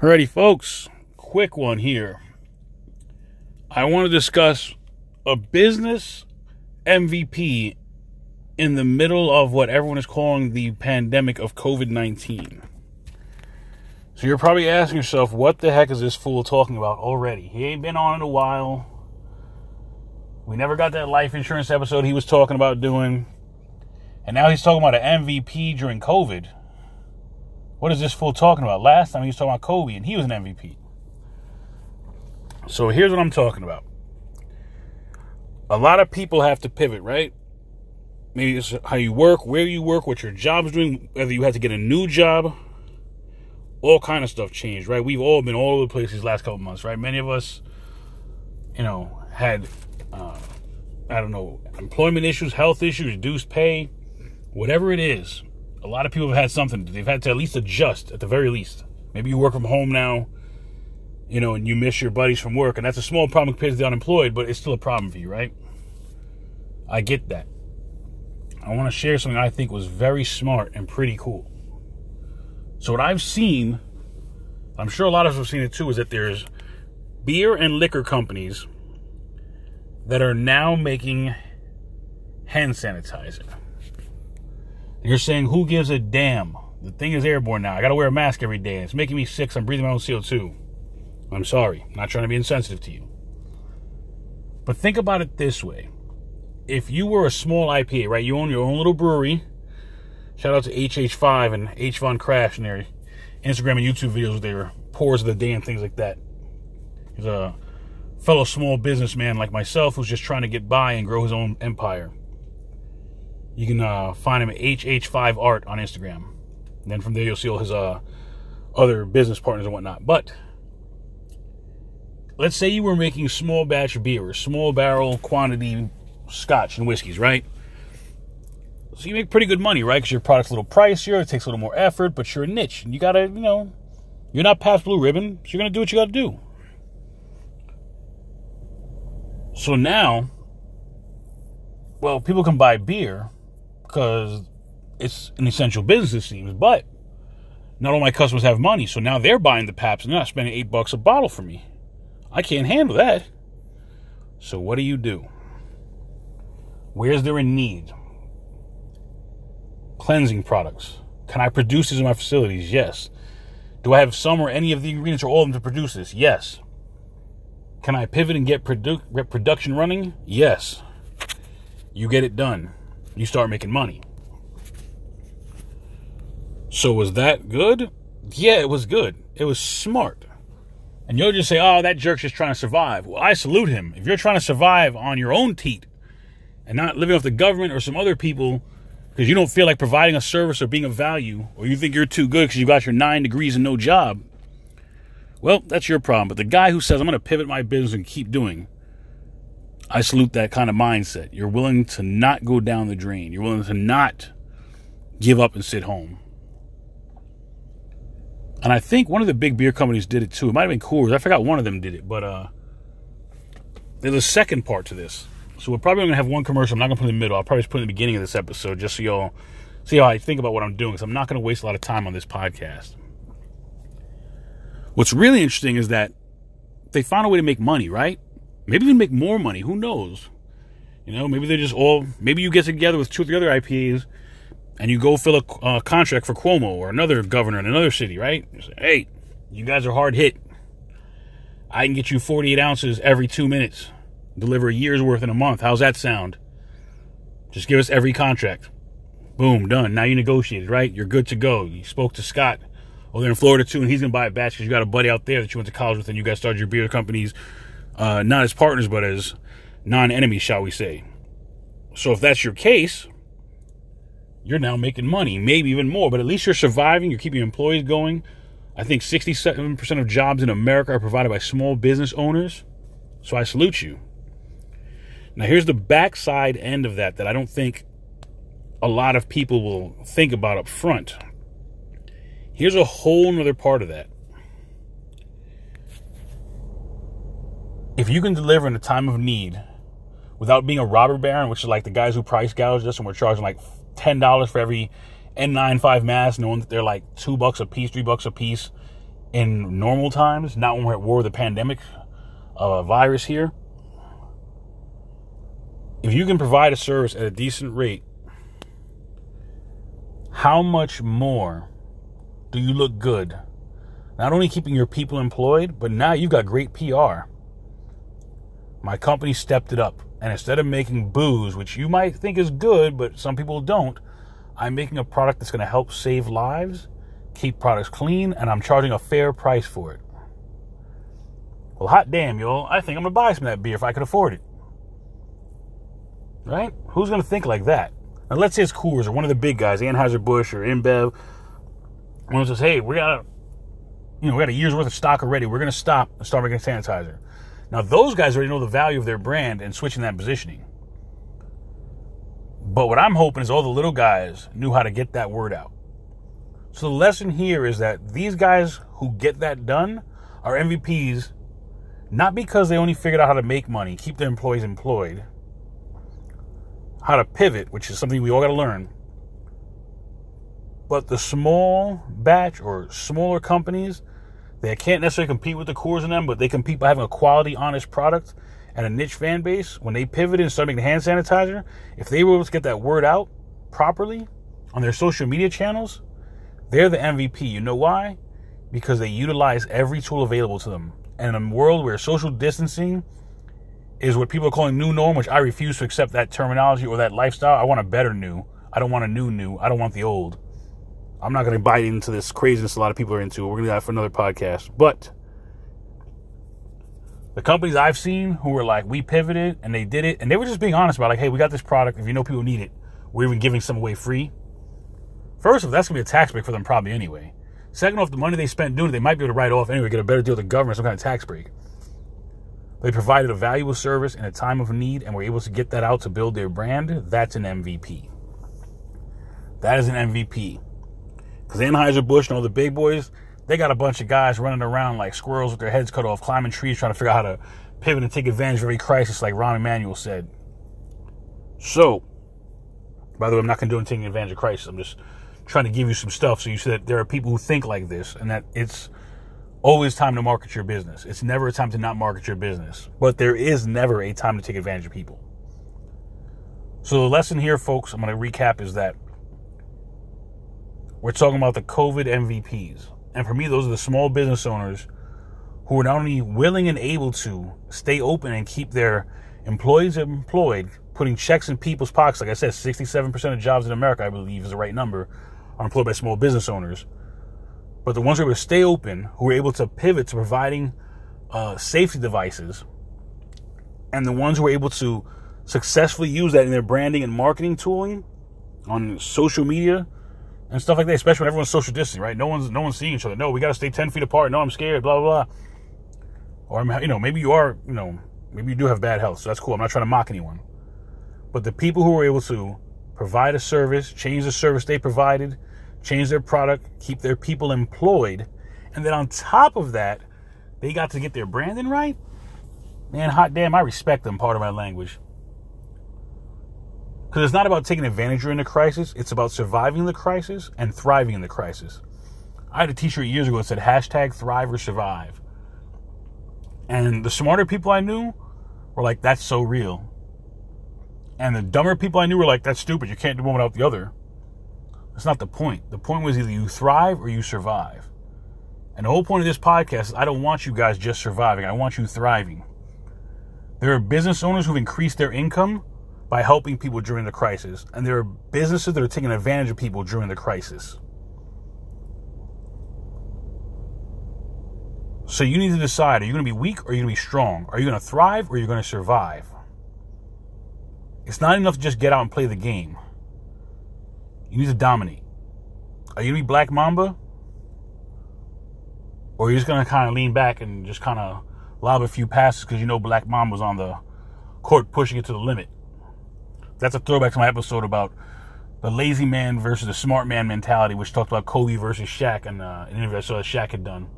Alrighty, folks, quick one here. I want to discuss a business MVP in the middle of what everyone is calling the pandemic of COVID 19. So you're probably asking yourself, what the heck is this fool talking about already? He ain't been on in a while. We never got that life insurance episode he was talking about doing. And now he's talking about an MVP during COVID. What is this fool talking about? Last time he was talking about Kobe and he was an MVP. So here's what I'm talking about. A lot of people have to pivot, right? Maybe it's how you work, where you work, what your job's doing, whether you had to get a new job, all kind of stuff changed, right? We've all been all over the place these last couple months, right? Many of us, you know, had uh, I don't know employment issues, health issues, reduced pay, whatever it is. A lot of people have had something. They've had to at least adjust, at the very least. Maybe you work from home now, you know, and you miss your buddies from work, and that's a small problem compared to the unemployed, but it's still a problem for you, right? I get that. I want to share something I think was very smart and pretty cool. So what I've seen, I'm sure a lot of us have seen it too, is that there's beer and liquor companies that are now making hand sanitizer. You're saying, who gives a damn? The thing is airborne now. I got to wear a mask every day. It's making me sick. So I'm breathing my own CO2. I'm sorry. I'm not trying to be insensitive to you. But think about it this way. If you were a small IPA, right? You own your own little brewery Shout out to HH5 and H Von Crash and their Instagram and YouTube videos with their pours of the day and things like that. He's a fellow small businessman like myself who's just trying to get by and grow his own empire. You can uh, find him at HH5 Art on Instagram. And then from there, you'll see all his uh, other business partners and whatnot. But let's say you were making small batch beer small barrel quantity scotch and whiskeys, right? So you make pretty good money, right? Because your product's a little pricier, it takes a little more effort, but you're a niche. And you gotta, you know, you're not Pabst Blue Ribbon, so you're gonna do what you gotta do. So now, well, people can buy beer because it's an essential business, it seems, but not all my customers have money, so now they're buying the Pabst and they're not spending eight bucks a bottle for me. I can't handle that. So what do you do? Where's there a need? cleansing products. Can I produce these in my facilities? Yes. Do I have some or any of the ingredients or all of them to produce this? Yes. Can I pivot and get produ- production running? Yes. You get it done. You start making money. So was that good? Yeah, it was good. It was smart. And you'll just say, oh, that jerk's just trying to survive. Well, I salute him. If you're trying to survive on your own teat and not living off the government or some other people because you don't feel like providing a service or being of value, or you think you're too good because you got your nine degrees and no job, well, that's your problem. But the guy who says, I'm going to pivot my business and keep doing, I salute that kind of mindset. You're willing to not go down the drain, you're willing to not give up and sit home. And I think one of the big beer companies did it too. It might have been Coors. I forgot one of them did it, but uh, there's a second part to this. So we're probably going to have one commercial. I'm not going to put in the middle. I'll probably just put in the beginning of this episode just so y'all see how I think about what I'm doing. Because I'm not going to waste a lot of time on this podcast. What's really interesting is that they found a way to make money, right? Maybe even make more money. Who knows? You know, maybe they're just all. Maybe you get together with two or three other IPAs and you go fill a uh, contract for Cuomo or another governor in another city, right? You say, hey, you guys are hard hit. I can get you 48 ounces every two minutes deliver a year's worth in a month. How's that sound? Just give us every contract. Boom, done. Now you negotiated, right? You're good to go. You spoke to Scott over there in Florida too, and he's gonna buy a batch because you got a buddy out there that you went to college with, and you guys started your beer companies, uh, not as partners but as non-enemies, shall we say? So if that's your case, you're now making money, maybe even more. But at least you're surviving. You're keeping employees going. I think 67% of jobs in America are provided by small business owners. So I salute you. Now, here's the backside end of that that I don't think a lot of people will think about up front. Here's a whole nother part of that. If you can deliver in a time of need without being a robber baron, which is like the guys who price gouge us and we're charging like $10 for every N95 mask, knowing that they're like two bucks a piece, three bucks a piece, in normal times, not when we're at war with a pandemic of a virus here. If you can provide a service at a decent rate, how much more do you look good? Not only keeping your people employed, but now you've got great PR. My company stepped it up. And instead of making booze, which you might think is good, but some people don't, I'm making a product that's going to help save lives, keep products clean, and I'm charging a fair price for it. Well, hot damn, y'all. I think I'm going to buy some of that beer if I could afford it. Right? Who's going to think like that? Now, let's say it's Coors or one of the big guys, Anheuser-Busch or InBev. One says, hey, we got a, you know, we got a year's worth of stock already. We're going to stop and start making sanitizer. Now, those guys already know the value of their brand and switching that positioning. But what I'm hoping is all the little guys knew how to get that word out. So the lesson here is that these guys who get that done are MVPs not because they only figured out how to make money, keep their employees employed, how to pivot, which is something we all got to learn. But the small batch or smaller companies they can't necessarily compete with the Coors in them, but they compete by having a quality, honest product and a niche fan base. When they pivoted and started making hand sanitizer, if they were able to get that word out properly on their social media channels, they're the MVP. You know why? Because they utilize every tool available to them. And in a world where social distancing is what people are calling new norm, which I refuse to accept that terminology or that lifestyle. I want a better new. I don't want a new new. I don't want the old. I'm not going to bite into this craziness a lot of people are into. We're going to do that for another podcast. But the companies I've seen who were like, we pivoted and they did it, and they were just being honest about like, hey, we got this product. If you know people need it, we're even giving some away free. First off, that's going to be a tax break for them probably anyway. Second off, the money they spent doing it, they might be able to write off anyway, get a better deal with the government, some kind of tax break. They provided a valuable service in a time of need and were able to get that out to build their brand. That's an MVP. That is an MVP. Because Anheuser-Busch and all the big boys, they got a bunch of guys running around like squirrels with their heads cut off, climbing trees, trying to figure out how to pivot and take advantage of every crisis, like Rahm Emanuel said. So, by the way, I'm not condoning taking advantage of crisis. I'm just trying to give you some stuff so you see that there are people who think like this and that it's always time to market your business. It's never a time to not market your business. But there is never a time to take advantage of people. So the lesson here, folks, I'm going to recap is that we're talking about the COVID MVPs. And for me, those are the small business owners who are not only willing and able to stay open and keep their employees employed, putting checks in people's pockets. Like I said, 67% of jobs in America, I believe, is the right number, are employed by small business owners. But the ones who are able to stay open, who are able to pivot to providing uh, safety devices, and the ones who are able to successfully use that in their branding and marketing tooling on social media and stuff like that, especially when everyone's social distancing, right? No one's no one's seeing each other. No, we got to stay ten feet apart. No, I'm scared. Blah blah blah. Or I'm, you know, maybe you are, you know, maybe you do have bad health, so that's cool. I'm not trying to mock anyone, but the people who were able to provide a service, change the service they provided, change their product, keep their people employed, and then on top of that, they got to get their branding right. Man, hot damn, I respect them. Part of my language. Because it's not about taking advantage during the crisis, it's about surviving the crisis and thriving in the crisis. I had a t shirt years ago that said hashtag thrive or survive. And the smarter people I knew were like, that's so real. And the dumber people I knew were like, that's stupid. You can't do one without the other. That's not the point. The point was either you thrive or you survive. And the whole point of this podcast is I don't want you guys just surviving, I want you thriving. There are business owners who've increased their income by helping people during the crisis. And there are businesses that are taking advantage of people during the crisis. So you need to decide are you going to be weak or are you going to be strong? Are you going to thrive or are you going to survive? It's not enough to just get out and play the game. You need to dominate. Are you going to be Black Mamba? Or are you just going to kind of lean back and just kind of lob a few passes because you know Black Mamba's on the court pushing it to the limit? That's a throwback to my episode about the lazy man versus the smart man mentality, which talked about Kobe versus Shaq and uh, an interview I saw that Shaq had done.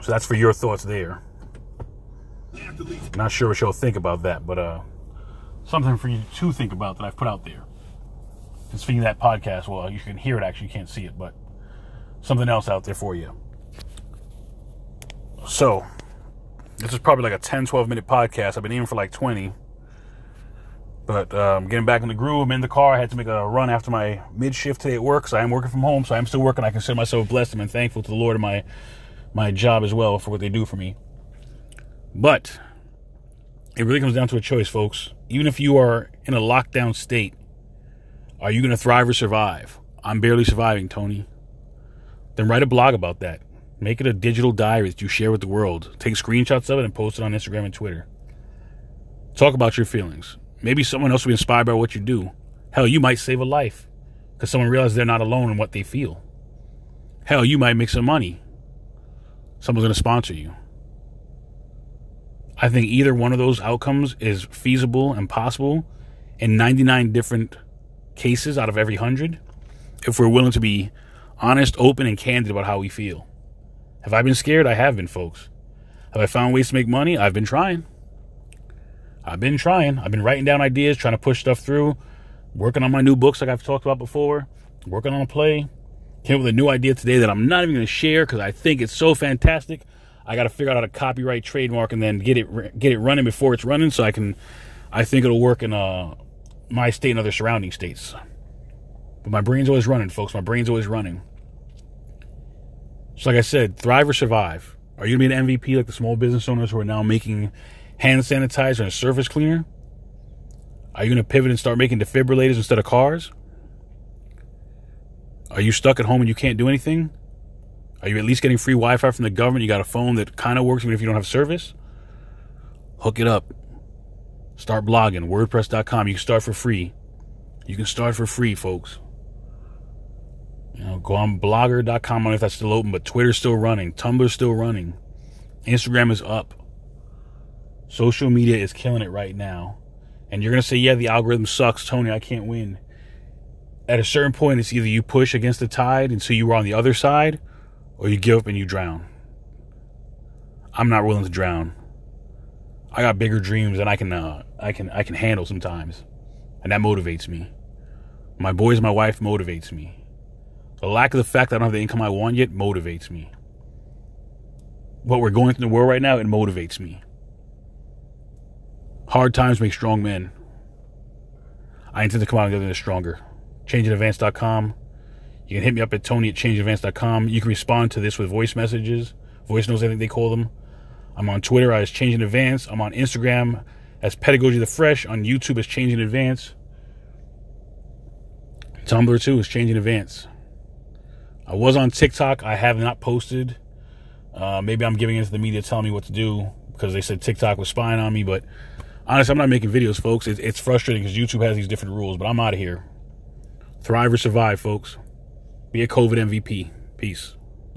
So that's for your thoughts there. Not sure what you'll think about that, but uh, something for you to think about that I've put out there. Speaking of that podcast, well, you can hear it actually, you can't see it, but something else out there for you. So, this is probably like a 10, 12 minute podcast. I've been aiming for like 20. But um, getting back in the groove, I'm in the car. I had to make a run after my mid shift today at work, so I am working from home. So I'm still working. I consider myself blessed and thankful to the Lord and my my job as well for what they do for me. But it really comes down to a choice, folks. Even if you are in a lockdown state, are you going to thrive or survive? I'm barely surviving, Tony. Then write a blog about that. Make it a digital diary that you share with the world. Take screenshots of it and post it on Instagram and Twitter. Talk about your feelings. Maybe someone else will be inspired by what you do. Hell, you might save a life because someone realizes they're not alone in what they feel. Hell, you might make some money. Someone's going to sponsor you. I think either one of those outcomes is feasible and possible in 99 different cases out of every 100 if we're willing to be honest, open, and candid about how we feel. Have I been scared? I have been, folks. Have I found ways to make money? I've been trying. I've been trying. I've been writing down ideas, trying to push stuff through, working on my new books like I've talked about before, working on a play. Came up with a new idea today that I'm not even going to share because I think it's so fantastic. I got to figure out how to copyright, trademark, and then get it get it running before it's running, so I can. I think it'll work in uh, my state and other surrounding states. But my brain's always running, folks. My brain's always running. So, like I said, thrive or survive. Are you to be an MVP like the small business owners who are now making hand sanitizer and surface cleaner? Are you going to pivot and start making defibrillators instead of cars? Are you stuck at home and you can't do anything? Are you at least getting free Wi Fi from the government? You got a phone that kind of works even if you don't have service? Hook it up. Start blogging. WordPress.com. You can start for free. You can start for free, folks. You know, go on blogger.com. I don't know if that's still open, but Twitter's still running. Tumblr's still running. Instagram is up. Social media is killing it right now. And you're going to say, yeah, the algorithm sucks. Tony, I can't win. At a certain point, it's either you push against the tide and so you are on the other side, or you give up and you drown. I'm not willing to drown. I got bigger dreams and I can uh, I can I can handle sometimes. And that motivates me. My boys, my wife motivates me. The lack of the fact that I don't have the income I want yet motivates me. What we're going through in the world right now, it motivates me. Hard times make strong men. I intend to come out the other end stronger. ChangeInAdvance.com. You can hit me up at Tony at ChangeInAdvance.com. You can respond to this with voice messages, voice notes, I think they call them. I'm on Twitter as Change in Advance. I'm on Instagram as Pedagogy the Fresh. On YouTube as Change in Advance. Tumblr too is Change in Advance. I was on TikTok. I have not posted. Uh, maybe I'm giving into the media telling me what to do because they said TikTok was spying on me. But honestly, I'm not making videos, folks. It's, it's frustrating because YouTube has these different rules. But I'm out of here. Thrive or survive, folks. Be a COVID MVP. Peace.